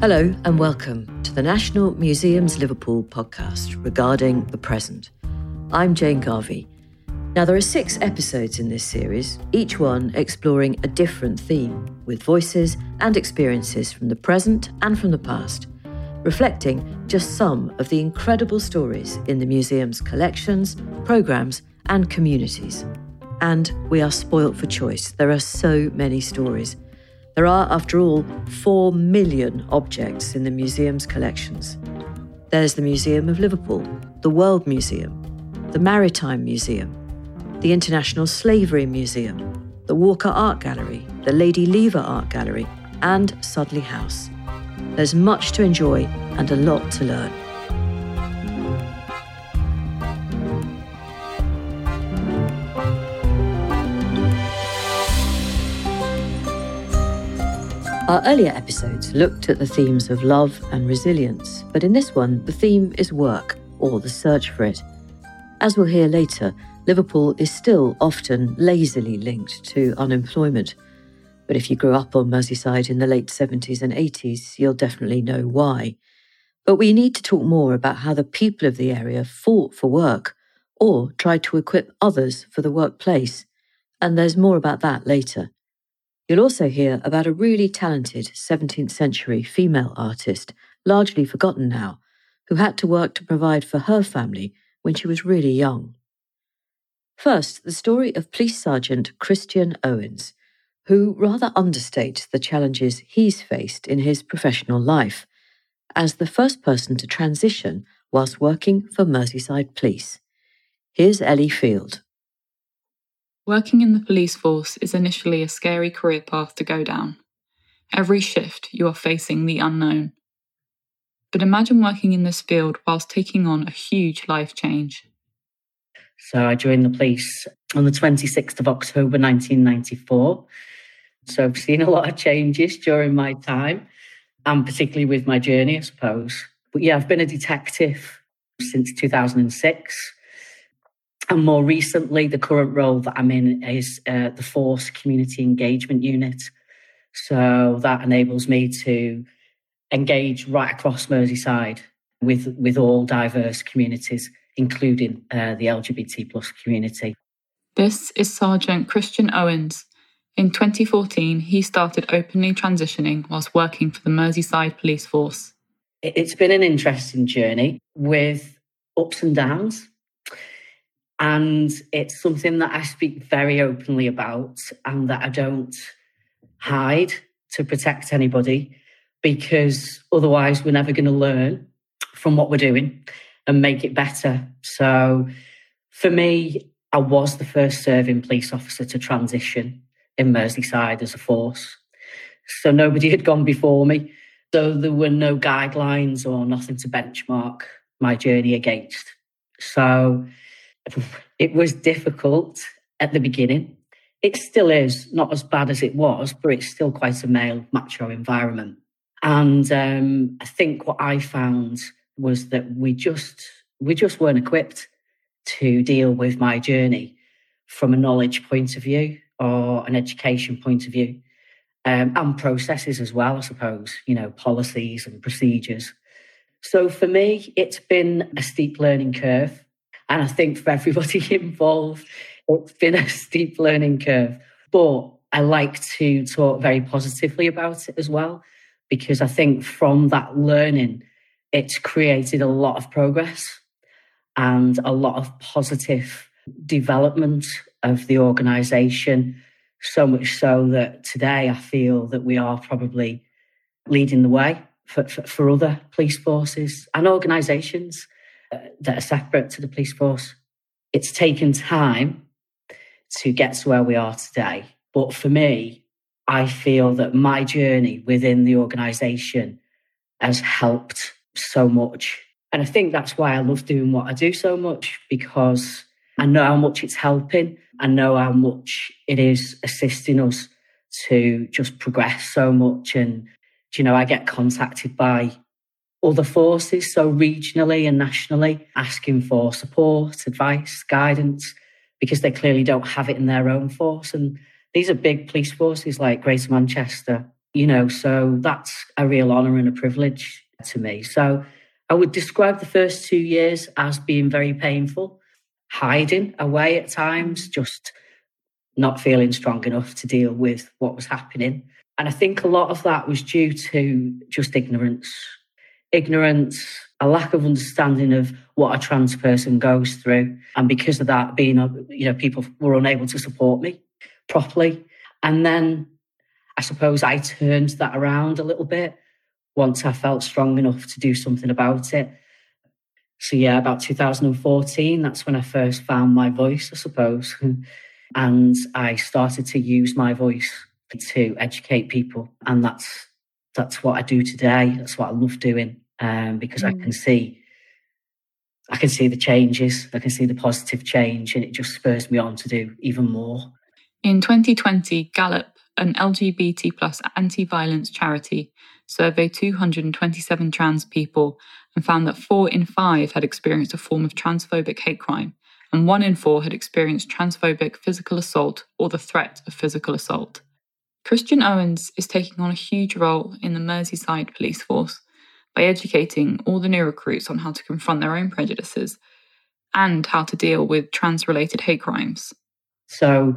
Hello, and welcome to the National Museums Liverpool podcast regarding the present. I'm Jane Garvey. Now, there are six episodes in this series, each one exploring a different theme, with voices and experiences from the present and from the past, reflecting just some of the incredible stories in the museum's collections, programmes, and communities. And we are spoilt for choice. There are so many stories. There are, after all, 4 million objects in the museum's collections. There's the Museum of Liverpool, the World Museum, the Maritime Museum, the International Slavery Museum, the Walker Art Gallery, the Lady Lever Art Gallery, and Sudley House. There's much to enjoy and a lot to learn. Our earlier episodes looked at the themes of love and resilience, but in this one, the theme is work, or the search for it. As we'll hear later, Liverpool is still often lazily linked to unemployment. But if you grew up on Merseyside in the late 70s and 80s, you'll definitely know why. But we need to talk more about how the people of the area fought for work or tried to equip others for the workplace. And there's more about that later. You'll also hear about a really talented 17th century female artist, largely forgotten now, who had to work to provide for her family when she was really young. First, the story of Police Sergeant Christian Owens, who rather understates the challenges he's faced in his professional life as the first person to transition whilst working for Merseyside Police. Here's Ellie Field. Working in the police force is initially a scary career path to go down. Every shift, you are facing the unknown. But imagine working in this field whilst taking on a huge life change. So I joined the police on the 26th of October 1994. So I've seen a lot of changes during my time, and particularly with my journey, I suppose. But yeah, I've been a detective since 2006. And more recently, the current role that I'm in is uh, the Force Community Engagement Unit. So that enables me to engage right across Merseyside with, with all diverse communities, including uh, the LGBT plus community. This is Sergeant Christian Owens. In 2014, he started openly transitioning whilst working for the Merseyside Police Force. It's been an interesting journey with ups and downs. And it's something that I speak very openly about and that I don't hide to protect anybody because otherwise we're never going to learn from what we're doing and make it better. So for me, I was the first serving police officer to transition in Merseyside as a force. So nobody had gone before me. So there were no guidelines or nothing to benchmark my journey against. So it was difficult at the beginning. It still is not as bad as it was, but it's still quite a male macho environment. And um, I think what I found was that we just we just weren't equipped to deal with my journey from a knowledge point of view or an education point of view, um, and processes as well. I suppose you know policies and procedures. So for me, it's been a steep learning curve. And I think for everybody involved, it's been a steep learning curve. But I like to talk very positively about it as well, because I think from that learning, it's created a lot of progress and a lot of positive development of the organization. So much so that today I feel that we are probably leading the way for, for, for other police forces and organizations Uh, that are separate to the police force. It's taken time to get to where we are today. But for me, I feel that my journey within the organisation has helped so much. And I think that's why I love doing what I do so much because I know how much it's helping. I know how much it is assisting us to just progress so much. And, you know, I get contacted by other forces, so regionally and nationally, asking for support, advice, guidance, because they clearly don't have it in their own force. And these are big police forces like Greater Manchester, you know, so that's a real honour and a privilege to me. So I would describe the first two years as being very painful, hiding away at times, just not feeling strong enough to deal with what was happening. And I think a lot of that was due to just ignorance. Ignorance, a lack of understanding of what a trans person goes through. And because of that, being, uh, you know, people were unable to support me properly. And then I suppose I turned that around a little bit once I felt strong enough to do something about it. So, yeah, about 2014, that's when I first found my voice, I suppose. and I started to use my voice to educate people. And that's that's what I do today. That's what I love doing um, because mm. I can see I can see the changes. I can see the positive change, and it just spurs me on to do even more. In 2020, Galop, an LGBT plus anti-violence charity, surveyed 227 trans people and found that four in five had experienced a form of transphobic hate crime, and one in four had experienced transphobic physical assault or the threat of physical assault. Christian Owens is taking on a huge role in the Merseyside police force by educating all the new recruits on how to confront their own prejudices and how to deal with trans related hate crimes. So,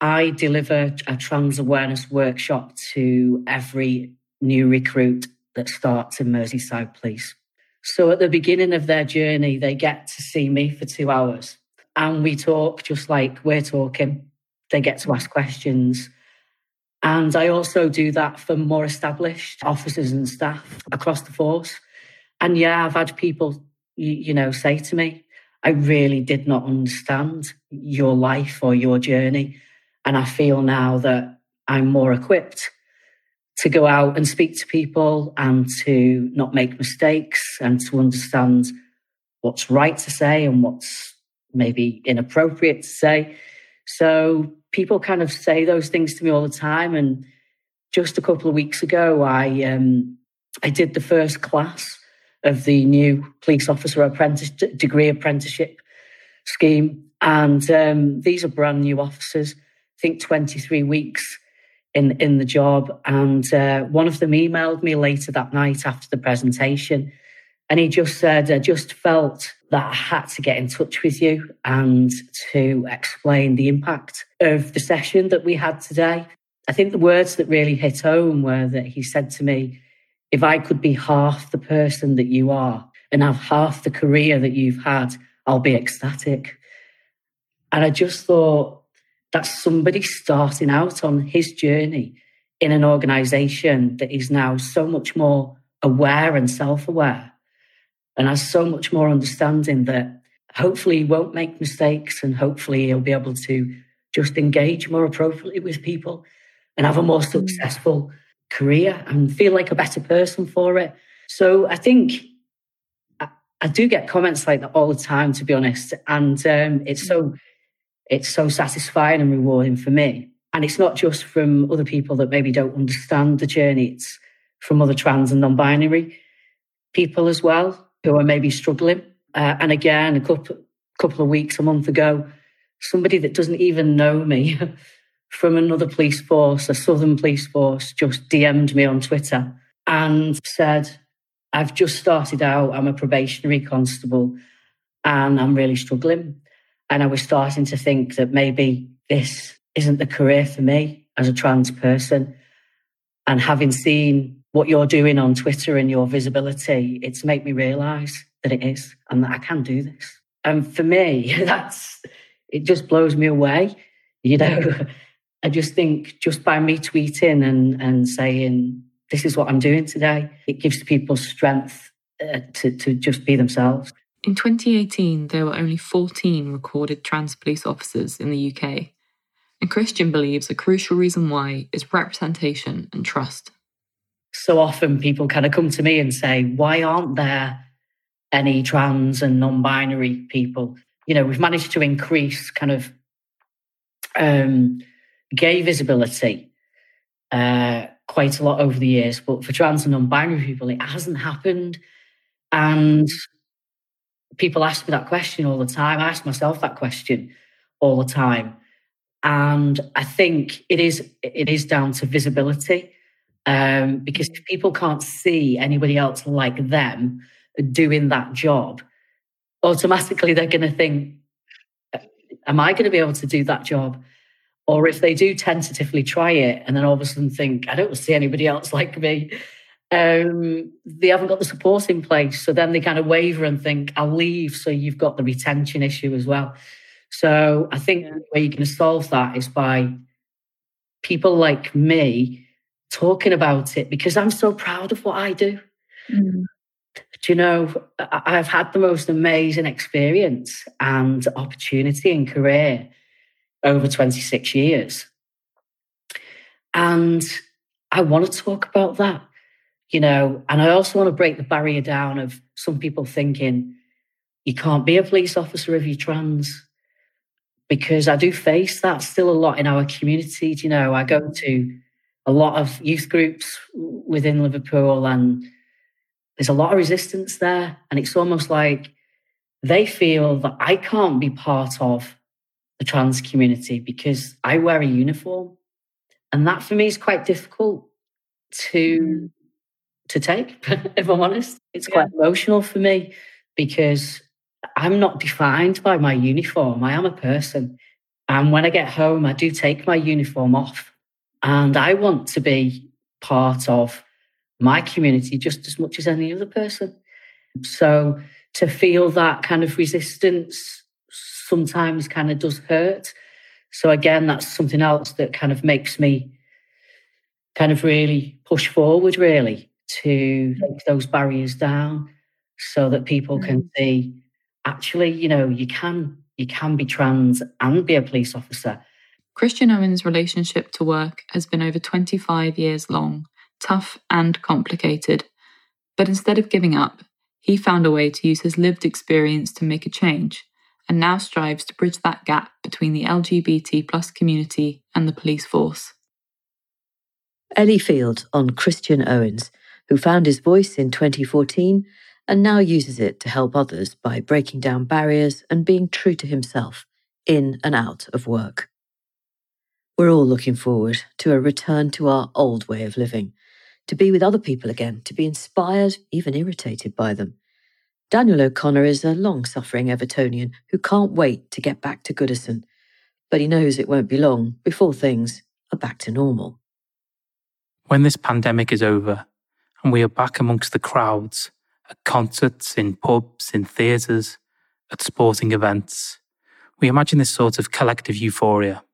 I deliver a trans awareness workshop to every new recruit that starts in Merseyside Police. So, at the beginning of their journey, they get to see me for two hours and we talk just like we're talking. They get to ask questions and I also do that for more established officers and staff across the force. And yeah, I've had people, you, know, say to me, I really did not understand your life or your journey. And I feel now that I'm more equipped to go out and speak to people and to not make mistakes and to understand what's right to say and what's maybe inappropriate to say. So people kind of say those things to me all the time. And just a couple of weeks ago, I um, I did the first class of the new police officer apprentice degree apprenticeship scheme, and um, these are brand new officers. I think twenty three weeks in in the job, and uh, one of them emailed me later that night after the presentation, and he just uh, said, "I just felt." that I had to get in touch with you and to explain the impact of the session that we had today. I think the words that really hit home were that he said to me, if I could be half the person that you are and have half the career that you've had, I'll be ecstatic. And I just thought that's somebody starting out on his journey in an organization that is now so much more aware and self aware and has so much more understanding that hopefully he won't make mistakes and hopefully he'll be able to just engage more appropriately with people and have a more mm. successful career and feel like a better person for it. So I think I, I do get comments like that all the time, to be honest, and um, it's so it's so satisfying and rewarding for me. And it's not just from other people that maybe don't understand the journey; it's from other trans and non-binary people as well who are maybe struggling. Uh, and again, a couple, couple of weeks, a month ago, somebody that doesn't even know me from another police force, a southern police force, just DM'd me on Twitter and said, I've just started out, I'm a probationary constable and I'm really struggling. And I was starting to think that maybe this isn't the career for me as a trans person. And having seen what you're doing on Twitter and your visibility, it's made me realize that it is and that I can do this. And for me, that's it just blows me away. You know, I just think just by me tweeting and, and saying, this is what I'm doing today, it gives people strength uh, to, to just be themselves. In 2018, there were only 14 recorded trans police officers in the UK. And Christian believes a crucial reason why is representation and trust so often people kind of come to me and say, why aren't there any trans and non binary people? You know, we've managed to increase kind of um, gay visibility uh, quite a lot over the years, but for trans and non binary people, it hasn't happened. And people ask me that question all the time. I ask myself that question all the time. And I think it is it is down to visibility Um, because if people can't see anybody else like them doing that job, automatically they're going to think, Am I going to be able to do that job? Or if they do tentatively try it and then all of a sudden think, I don't see anybody else like me, um, they haven't got the support in place. So then they kind of waver and think, I'll leave. So you've got the retention issue as well. So I think the way you can solve that is by people like me talking about it because I'm so proud of what I do. Mm. Do you know, I've had the most amazing experience and opportunity and career over 26 years. And I want to talk about that you know, and I also want to break the barrier down of some people thinking you can't be a police officer if you're trans. Because I do face that still a lot in our community. Do You know, I go to a lot of youth groups within Liverpool and there's a lot of resistance there. And it's almost like they feel that I can't be part of the trans community because I wear a uniform. And that for me is quite difficult to to take, if I'm honest. It's quite yeah. emotional for me because I'm not defined by my uniform. I am a person. And when I get home, I do take my uniform off. And I want to be part of my community just as much as any other person. So to feel that kind of resistance sometimes kind of does hurt. So again, that's something else that kind of makes me kind of really push forward, really, to take those barriers down so that people can mm. see actually, you know, you can you can be trans and be a police officer. Christian Owen's relationship to work has been over 25 years long, tough and complicated. But instead of giving up, he found a way to use his lived experience to make a change and now strives to bridge that gap between the LGBT plus community and the police force. Ellie Field on Christian Owens who found his voice in 2014 and now uses it to help others by breaking down barriers and being true to himself in and out of work. We're all looking forward to a return to our old way of living, to be with other people again, to be inspired, even irritated by them. Daniel O'Connor is a long suffering Evertonian who can't wait to get back to Goodison, but he knows it won't be long before things are back to normal. When this pandemic is over, and we are back amongst the crowds at concerts, in pubs, in theatres, at sporting events. We imagine this sort of collective euphoria.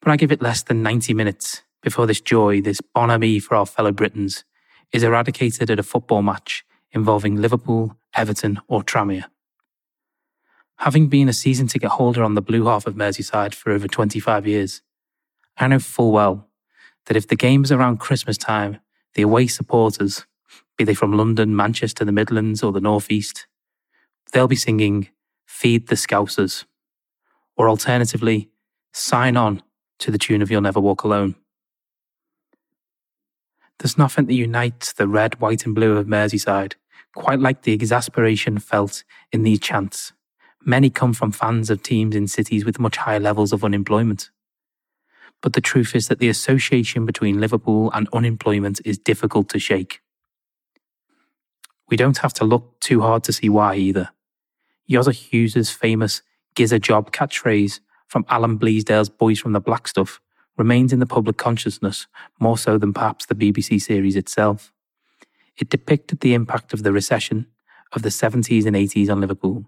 But I give it less than 90 minutes before this joy, this bonhomie for our fellow Britons, is eradicated at a football match involving Liverpool, Everton, or Tranmere. Having been a season ticket holder on the blue half of Merseyside for over 25 years, I know full well that if the game is around Christmas time the away supporters, be they from London, Manchester, the Midlands, or the North East, they'll be singing Feed the Scousers, or alternatively, Sign On to the tune of You'll Never Walk Alone. There's nothing that unites the red, white, and blue of Merseyside quite like the exasperation felt in these chants. Many come from fans of teams in cities with much higher levels of unemployment. But the truth is that the association between Liverpool and unemployment is difficult to shake. We don't have to look too hard to see why either. Yosser Hughes's famous "Giz a job catchphrase from Alan Bleasdale's Boys from the Black Stuff remains in the public consciousness more so than perhaps the BBC series itself. It depicted the impact of the recession of the 70s and 80s on Liverpool,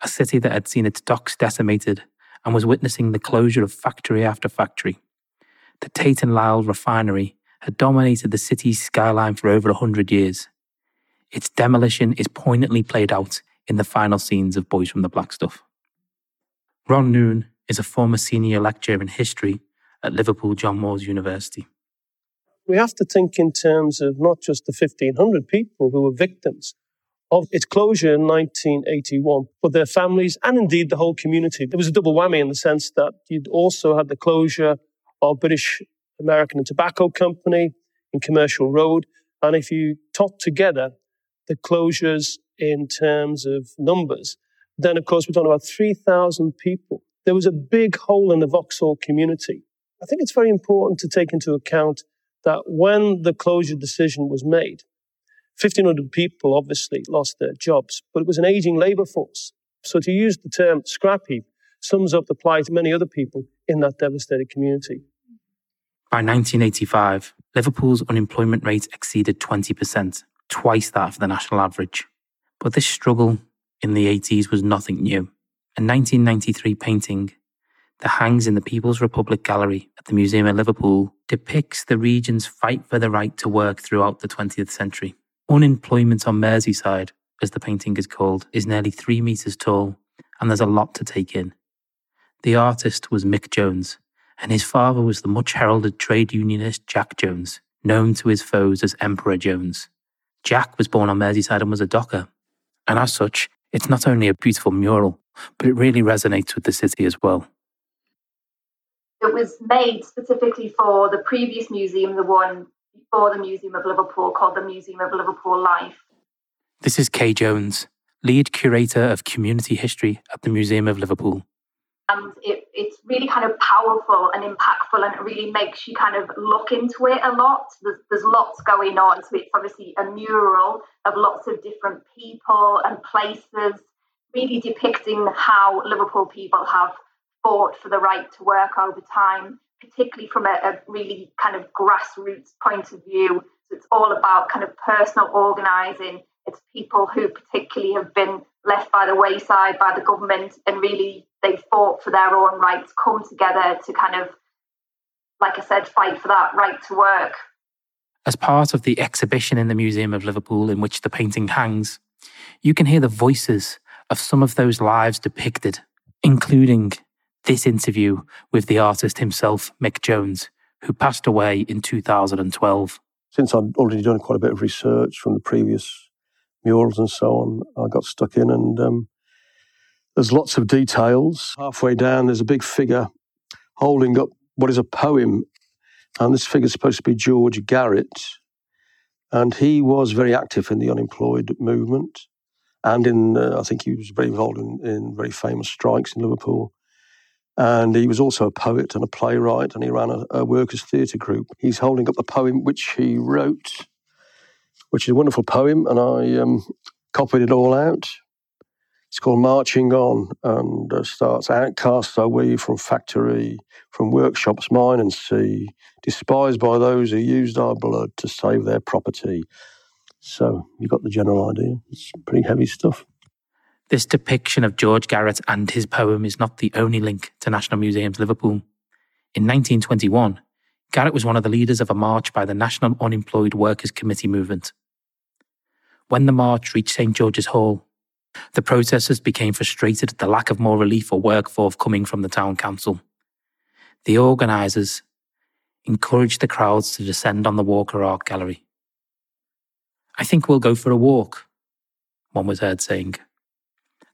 a city that had seen its docks decimated and was witnessing the closure of factory after factory. The Tate and Lyle refinery had dominated the city's skyline for over a hundred years. Its demolition is poignantly played out in the final scenes of Boys from the Black Stuff. Ron Noon is a former senior lecturer in history at Liverpool John Moores University. We have to think in terms of not just the 1,500 people who were victims, of its closure in 1981, but their families and indeed the whole community. It was a double whammy in the sense that you'd also had the closure of British American Tobacco Company in Commercial Road. And if you tot together the closures in terms of numbers, then of course we're talking about 3,000 people. There was a big hole in the Vauxhall community. I think it's very important to take into account that when the closure decision was made, 1,500 people obviously lost their jobs, but it was an aging labour force. So to use the term scrap heap sums up the plight of many other people in that devastated community. By 1985, Liverpool's unemployment rate exceeded 20%, twice that of the national average. But this struggle in the 80s was nothing new. A 1993 painting that hangs in the People's Republic Gallery at the Museum of Liverpool depicts the region's fight for the right to work throughout the 20th century. Unemployment on Merseyside, as the painting is called, is nearly three metres tall, and there's a lot to take in. The artist was Mick Jones, and his father was the much heralded trade unionist Jack Jones, known to his foes as Emperor Jones. Jack was born on Merseyside and was a docker, and as such, it's not only a beautiful mural, but it really resonates with the city as well. It was made specifically for the previous museum, the one for the Museum of Liverpool called the Museum of Liverpool Life. This is Kay Jones, lead curator of community history at the Museum of Liverpool. And it, it's really kind of powerful and impactful, and it really makes you kind of look into it a lot. There's, there's lots going on. So it's obviously a mural of lots of different people and places, really depicting how Liverpool people have fought for the right to work over time particularly from a, a really kind of grassroots point of view. So it's all about kind of personal organising. It's people who particularly have been left by the wayside by the government and really they fought for their own rights, come together to kind of, like I said, fight for that right to work. As part of the exhibition in the Museum of Liverpool in which the painting hangs, you can hear the voices of some of those lives depicted, including this interview with the artist himself, Mick Jones, who passed away in 2012. Since I'd already done quite a bit of research from the previous murals and so on, I got stuck in and um, there's lots of details. Halfway down, there's a big figure holding up what is a poem. And this figure is supposed to be George Garrett. And he was very active in the unemployed movement. And in, uh, I think he was very involved in, in very famous strikes in Liverpool. And he was also a poet and a playwright, and he ran a, a workers' theatre group. He's holding up the poem which he wrote, which is a wonderful poem, and I um, copied it all out. It's called Marching On and uh, starts Outcasts are we from factory, from workshops, mine and sea, despised by those who used our blood to save their property. So you got the general idea. It's pretty heavy stuff. This depiction of George Garrett and his poem is not the only link to National Museums Liverpool. In 1921, Garrett was one of the leaders of a march by the National Unemployed Workers Committee movement. When the march reached St George's Hall, the protesters became frustrated at the lack of more relief or work forthcoming from the town council. The organisers encouraged the crowds to descend on the Walker Art Gallery. I think we'll go for a walk, one was heard saying.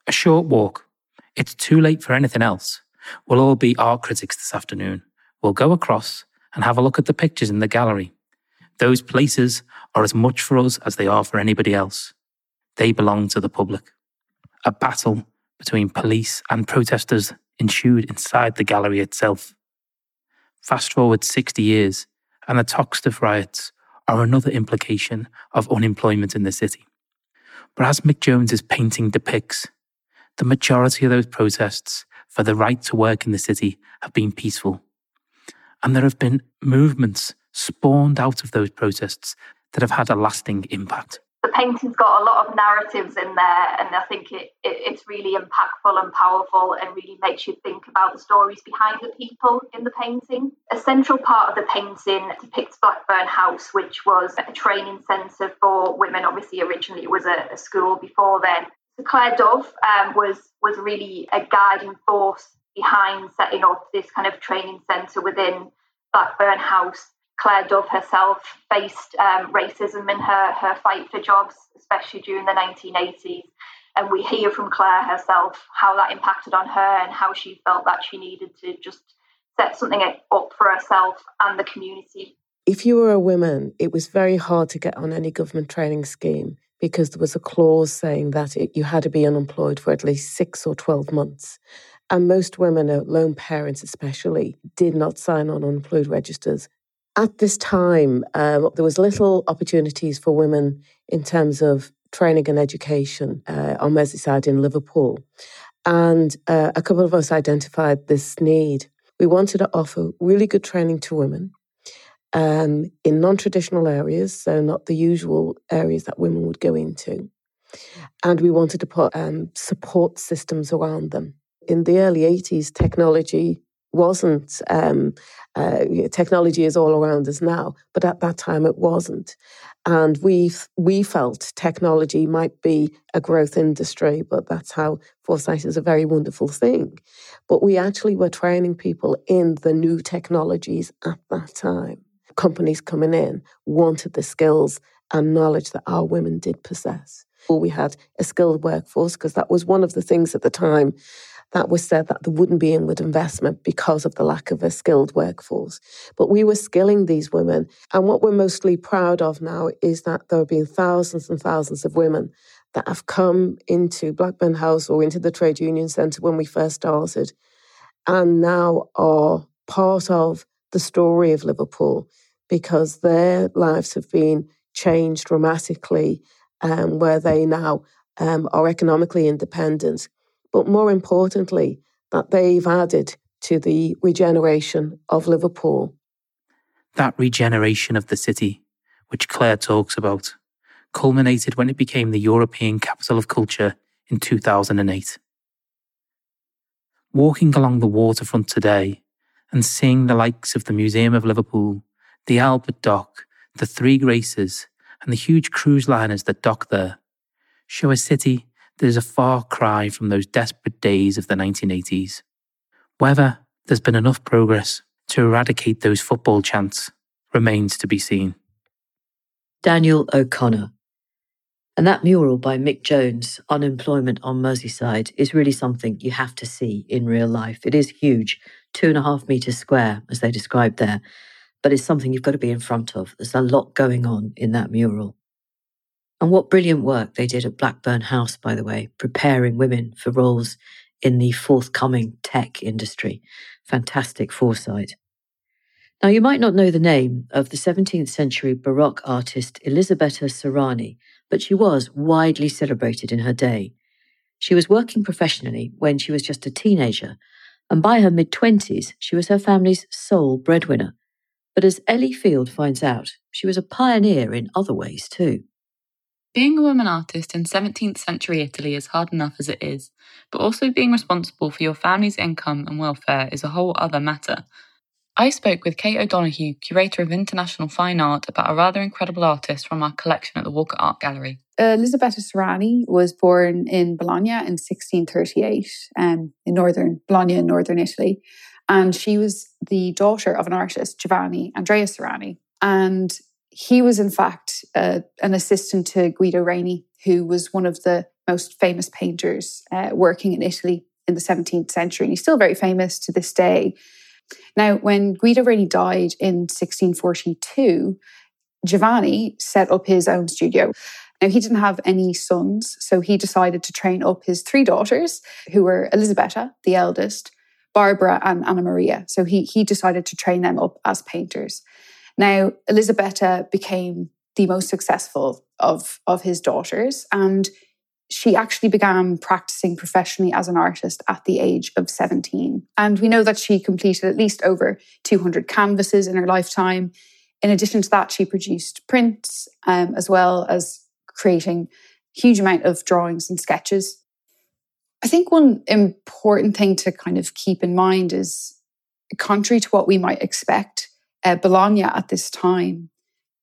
A short walk. It's too late for anything else. We'll all be art critics this afternoon. We'll go across and have a look at the pictures in the gallery. Those places are as much for us as they are for anybody else. They belong to the public. A battle between police and protesters ensued inside the gallery itself. Fast forward 60 years, and the Toxteth riots are another implication of unemployment in the city. But as Mick Jones's painting depicts, the majority of those protests for the right to work in the city have been peaceful. And there have been movements spawned out of those protests that have had a lasting impact. The painting's got a lot of narratives in there, and I think it, it, it's really impactful and powerful and really makes you think about the stories behind the people in the painting. A central part of the painting depicts Blackburn House, which was a training centre for women. Obviously, originally it was a, a school before then. So Claire Dove um, was was really a guiding force behind setting up this kind of training centre within Blackburn House. Claire Dove herself faced um, racism in her her fight for jobs, especially during the 1980s. And we hear from Claire herself how that impacted on her and how she felt that she needed to just set something up for herself and the community. If you were a woman, it was very hard to get on any government training scheme because there was a clause saying that it, you had to be unemployed for at least six or 12 months. And most women, uh, lone parents especially, did not sign on unemployed registers. At this time, um, there was little opportunities for women in terms of training and education uh, on Merseyside in Liverpool. And uh, a couple of us identified this need. We wanted to offer really good training to women um, in non traditional areas, so not the usual areas that women would go into. And we wanted to put um, support systems around them. In the early 80s, technology wasn't, um, uh, technology is all around us now, but at that time it wasn't. And we we felt technology might be a growth industry, but that's how foresight is a very wonderful thing. But we actually were training people in the new technologies at that time. Companies coming in wanted the skills and knowledge that our women did possess. We had a skilled workforce because that was one of the things at the time that was said that there wouldn't be inward investment because of the lack of a skilled workforce. But we were skilling these women. And what we're mostly proud of now is that there have been thousands and thousands of women that have come into Blackburn House or into the Trade Union Centre when we first started and now are part of the story of Liverpool because their lives have been changed dramatically, um, where they now um, are economically independent, but more importantly, that they've added to the regeneration of Liverpool. That regeneration of the city, which Claire talks about, culminated when it became the European capital of culture in 2008. Walking along the waterfront today and seeing the likes of the Museum of Liverpool, the Albert Dock, the Three Graces, and the huge cruise liners that dock there show a city that is a far cry from those desperate days of the 1980s. Whether there's been enough progress to eradicate those football chants remains to be seen. Daniel O'Connor. And that mural by Mick Jones, Unemployment on Merseyside, is really something you have to see in real life. It is huge, two and a half metres square, as they described there, but it's something you've got to be in front of. There's a lot going on in that mural. And what brilliant work they did at Blackburn House, by the way, preparing women for roles in the forthcoming tech industry. Fantastic foresight. Now, you might not know the name of the 17th century Baroque artist Elisabetta Sirani, but she was widely celebrated in her day. She was working professionally when she was just a teenager, and by her mid 20s, she was her family's sole breadwinner. But as Ellie Field finds out, she was a pioneer in other ways too. Being a woman artist in 17th century Italy is hard enough as it is, but also being responsible for your family's income and welfare is a whole other matter. I spoke with Kate O'Donoghue, curator of international fine art, about a rather incredible artist from our collection at the Walker Art Gallery. Elisabetta Sirani was born in Bologna in 1638, um, in northern Bologna in northern Italy, and she was the daughter of an artist, Giovanni Andrea Sirani. And he was, in fact, uh, an assistant to Guido Reni, who was one of the most famous painters uh, working in Italy in the 17th century. And he's still very famous to this day. Now, when Guido Reni died in 1642, Giovanni set up his own studio. Now, he didn't have any sons, so he decided to train up his three daughters, who were Elisabetta, the eldest, Barbara, and Anna Maria. So he, he decided to train them up as painters. Now, Elisabetta became the most successful of, of his daughters, and she actually began practicing professionally as an artist at the age of 17. And we know that she completed at least over 200 canvases in her lifetime. In addition to that, she produced prints um, as well as creating huge amount of drawings and sketches. I think one important thing to kind of keep in mind is contrary to what we might expect, uh, Bologna at this time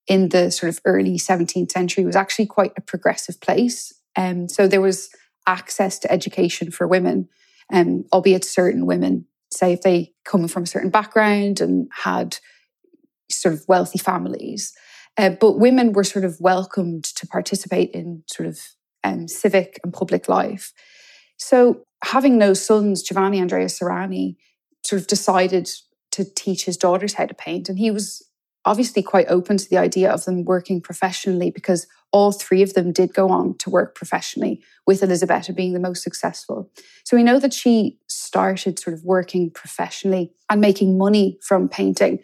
in the sort of early 17th century was actually quite a progressive place. Um, so there was access to education for women, um, albeit certain women, say if they come from a certain background and had sort of wealthy families. Uh, but women were sort of welcomed to participate in sort of um, civic and public life. So having no sons, Giovanni Andrea Sirani sort of decided to teach his daughters how to paint. And he was obviously quite open to the idea of them working professionally because all three of them did go on to work professionally, with Elisabetta being the most successful. So we know that she started sort of working professionally and making money from painting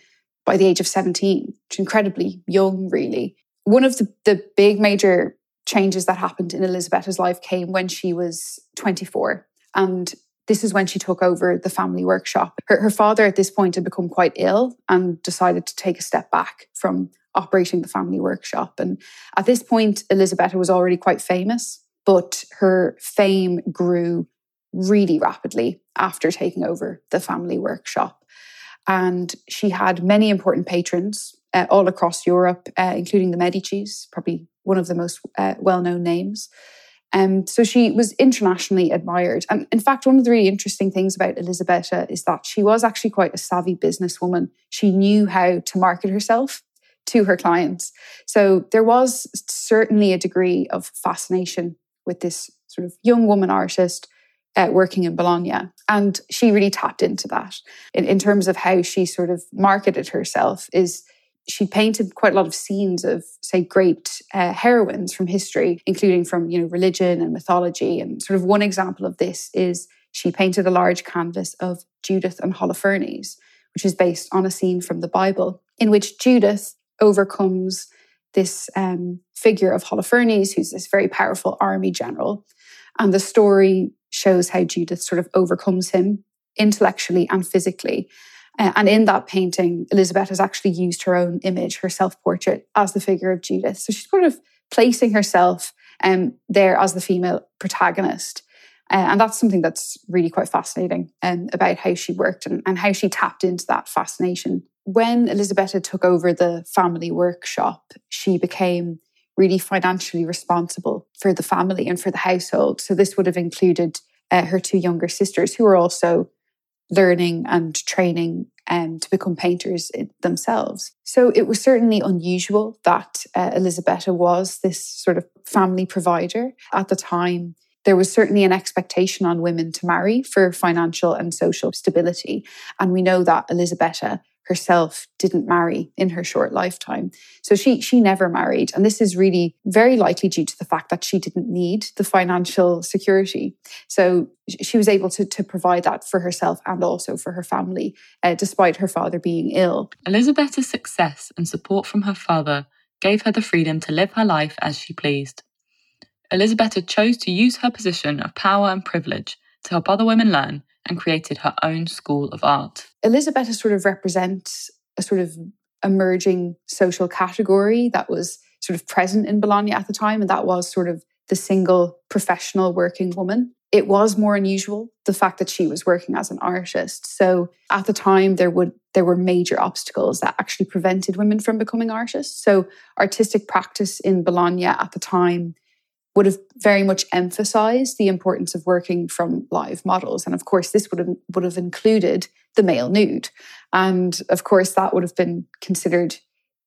by the age of 17, which is incredibly young, really. One of the, the big major changes that happened in Elisabetta's life came when she was 24. And this is when she took over the family workshop. Her, her father at this point had become quite ill and decided to take a step back from operating the family workshop. And at this point, Elisabetta was already quite famous, but her fame grew really rapidly after taking over the family workshop. And she had many important patrons uh, all across Europe, uh, including the Medicis, probably one of the most uh, well known names. Um, so she was internationally admired. And in fact, one of the really interesting things about Elisabetta is that she was actually quite a savvy businesswoman. She knew how to market herself to her clients. So there was certainly a degree of fascination with this sort of young woman artist uh, working in Bologna. And she really tapped into that in, in terms of how she sort of marketed herself is she painted quite a lot of scenes of, say, great uh, heroines from history, including from you know religion and mythology. And sort of one example of this is she painted a large canvas of Judith and Holofernes, which is based on a scene from the Bible, in which Judith overcomes this um, figure of Holofernes, who's this very powerful army general, and the story shows how Judith sort of overcomes him intellectually and physically. Uh, and in that painting, Elizabeth has actually used her own image, her self portrait, as the figure of Judith. So she's sort of placing herself um, there as the female protagonist. Uh, and that's something that's really quite fascinating um, about how she worked and, and how she tapped into that fascination. When Elisabetta took over the family workshop, she became really financially responsible for the family and for the household. So this would have included uh, her two younger sisters, who were also learning and training um, to become painters themselves. So it was certainly unusual that uh, Elisabetta was this sort of family provider. At the time, there was certainly an expectation on women to marry for financial and social stability. And we know that Elisabetta herself didn't marry in her short lifetime. So she she never married and this is really very likely due to the fact that she didn't need the financial security. So she was able to to provide that for herself and also for her family uh, despite her father being ill. Elisabetta's success and support from her father gave her the freedom to live her life as she pleased. Elisabetta chose to use her position of power and privilege to help other women learn and created her own school of art. Elisabetta sort of represents a sort of emerging social category that was sort of present in Bologna at the time, and that was sort of the single professional working woman. It was more unusual the fact that she was working as an artist. So at the time there would there were major obstacles that actually prevented women from becoming artists. So artistic practice in Bologna at the time would have very much emphasized the importance of working from live models. And of course, this would have, would have included the male nude. And of course, that would have been considered,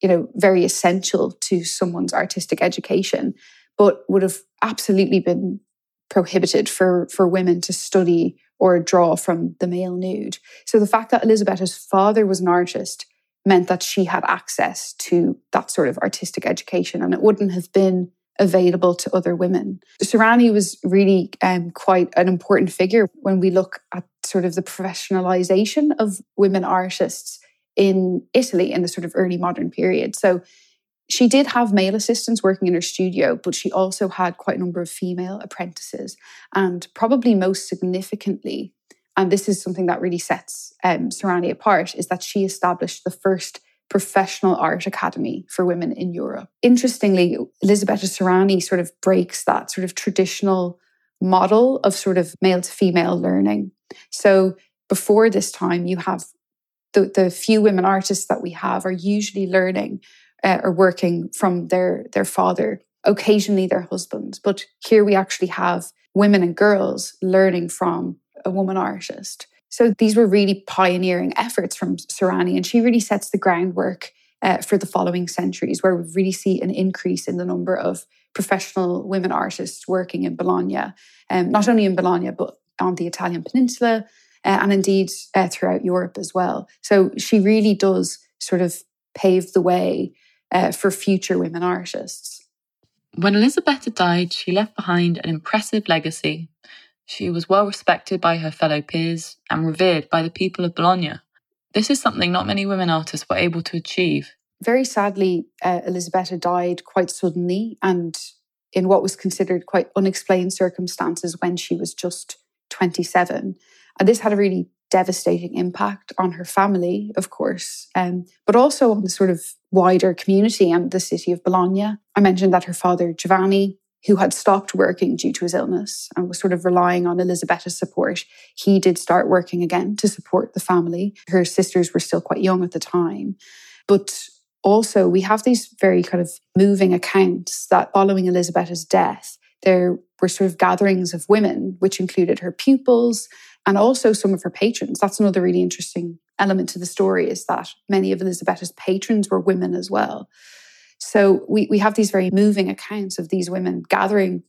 you know, very essential to someone's artistic education, but would have absolutely been prohibited for, for women to study or draw from the male nude. So the fact that Elizabeth's father was an artist meant that she had access to that sort of artistic education. And it wouldn't have been available to other women. Sirani was really um, quite an important figure when we look at sort of the professionalization of women artists in Italy in the sort of early modern period. So she did have male assistants working in her studio, but she also had quite a number of female apprentices. And probably most significantly, and this is something that really sets um, Sirani apart, is that she established the first professional art academy for women in Europe. Interestingly, Elisabetta Sirani sort of breaks that sort of traditional model of sort of male to female learning. So before this time, you have the, the few women artists that we have are usually learning uh, or working from their, their father, occasionally their husbands. But here we actually have women and girls learning from a woman artist. So these were really pioneering efforts from Sirani, and she really sets the groundwork uh, for the following centuries, where we really see an increase in the number of professional women artists working in Bologna, um, not only in Bologna, but on the Italian peninsula, uh, and indeed uh, throughout Europe as well. So she really does sort of pave the way uh, for future women artists. When Elisabetta died, she left behind an impressive legacy she was well respected by her fellow peers and revered by the people of Bologna. This is something not many women artists were able to achieve. Very sadly, uh, Elisabetta died quite suddenly and in what was considered quite unexplained circumstances when she was just 27. And this had a really devastating impact on her family, of course, um, but also on the sort of wider community and the city of Bologna. I mentioned that her father, Giovanni, who had stopped working due to his illness and was sort of relying on Elisabetta's support, he did start working again to support the family. Her sisters were still quite young at the time. But also, we have these very kind of moving accounts that following Elisabetta's death, there were sort of gatherings of women, which included her pupils and also some of her patrons. That's another really interesting element to the story is that many of Elisabetta's patrons were women as well. So we, we have these very moving accounts of these women gathering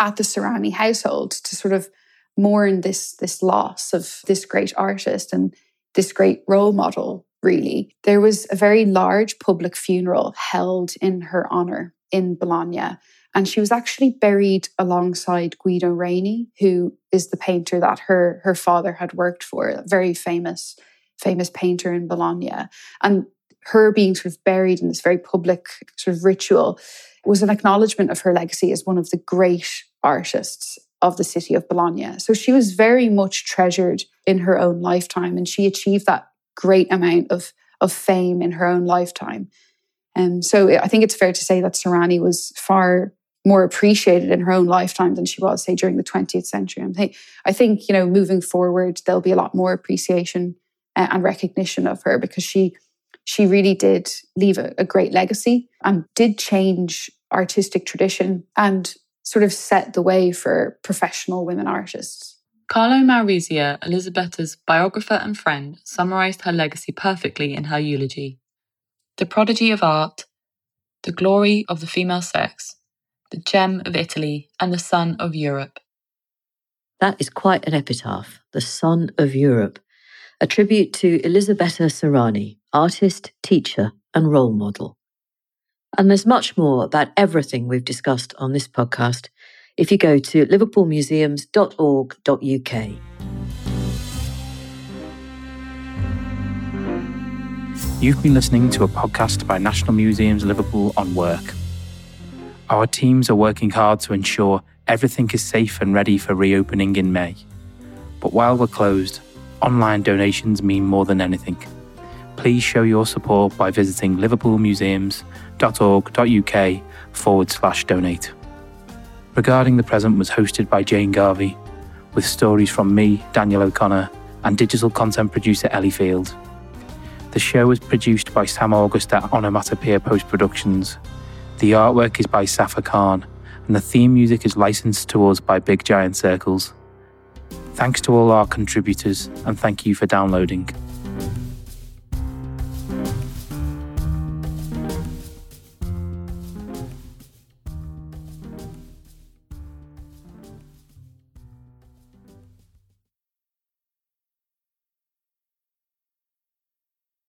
at the Sirani household to sort of mourn this, this loss of this great artist and this great role model, really. There was a very large public funeral held in her honour in Bologna. And she was actually buried alongside Guido Reni, who is the painter that her, her father had worked for, a very famous, famous painter in Bologna. And her being sort of buried in this very public sort of ritual was an acknowledgement of her legacy as one of the great artists of the city of Bologna. So she was very much treasured in her own lifetime and she achieved that great amount of, of fame in her own lifetime. And um, so I think it's fair to say that Sirani was far more appreciated in her own lifetime than she was, say, during the 20th century. I think, you know, moving forward, there'll be a lot more appreciation uh, and recognition of her because she she really did leave a, a great legacy and did change artistic tradition and sort of set the way for professional women artists. Carlo Malvasia, Elisabetta's biographer and friend, summarized her legacy perfectly in her eulogy. The prodigy of art, the glory of the female sex, the gem of Italy, and the sun of Europe. That is quite an epitaph, the sun of Europe, a tribute to Elisabetta Sirani, artist, teacher, and role model. And there's much more about everything we've discussed on this podcast if you go to liverpoolmuseums.org.uk. You've been listening to a podcast by National Museums Liverpool on work. Our teams are working hard to ensure everything is safe and ready for reopening in May. But while we're closed, online donations mean more than anything please show your support by visiting liverpoolmuseums.org.uk forward slash donate. Regarding the Present was hosted by Jane Garvey, with stories from me, Daniel O'Connor, and digital content producer Ellie Field. The show was produced by Sam August at Onomatopoeia Post Productions. The artwork is by Safa Khan, and the theme music is licensed to us by Big Giant Circles. Thanks to all our contributors, and thank you for downloading.